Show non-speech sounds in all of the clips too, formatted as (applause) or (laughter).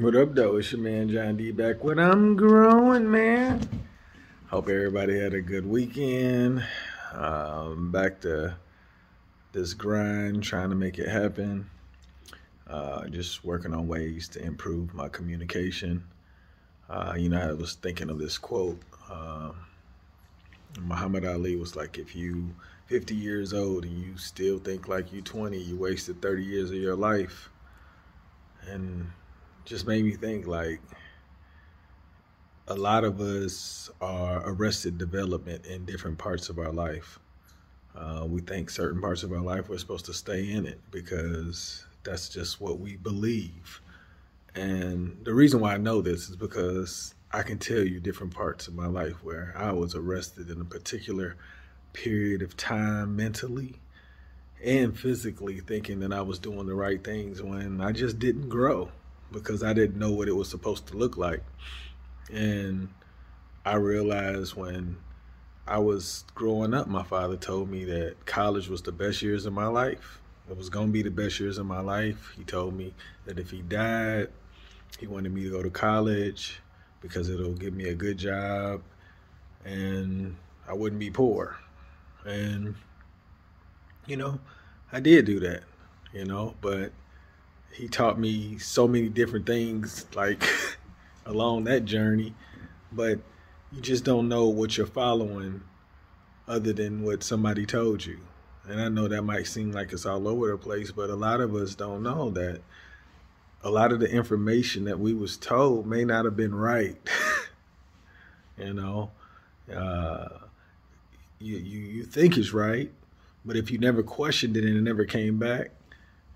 What up, though? It's your man John D back with I'm growing, man. Hope everybody had a good weekend. Um, back to this grind, trying to make it happen. Uh, just working on ways to improve my communication. Uh, you know, I was thinking of this quote. Uh, Muhammad Ali was like, if you 50 years old and you still think like you 20, you wasted 30 years of your life. And just made me think like a lot of us are arrested development in different parts of our life. Uh, we think certain parts of our life we're supposed to stay in it because that's just what we believe. And the reason why I know this is because I can tell you different parts of my life where I was arrested in a particular period of time mentally and physically thinking that I was doing the right things when I just didn't grow because I didn't know what it was supposed to look like. And I realized when I was growing up, my father told me that college was the best years of my life. It was going to be the best years of my life. He told me that if he died, he wanted me to go to college because it'll give me a good job and I wouldn't be poor. And, you know, I did do that, you know, but he taught me so many different things like (laughs) along that journey. But you just don't know what you're following other than what somebody told you. And i know that might seem like it's all over the place but a lot of us don't know that a lot of the information that we was told may not have been right (laughs) you know? Uh, you, you you think it's right but if you never questioned it and it never came back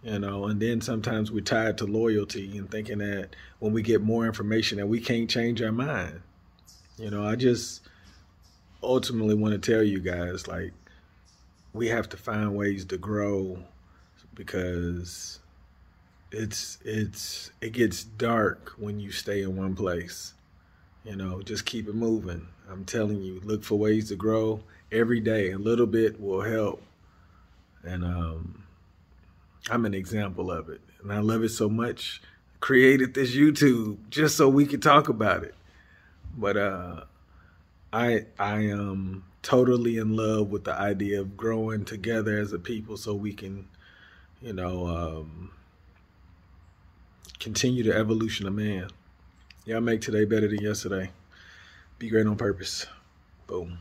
you know and then sometimes we're tied to loyalty and thinking that when we get more information that we can't change our mind. You know i just ultimately want to tell you guys like we have to find ways to grow because it's it's it gets dark when you stay in one place. You know just keep it moving. I'm telling you look for ways to grow every day. A little bit will help. And um I'm an example of it. And I love it so much. Created this YouTube just so we could talk about it. But uh I I am totally in love with the idea of growing together as a people so we can, you know, um, continue the evolution of man. Y'all make today better than yesterday. Be great on purpose. Boom.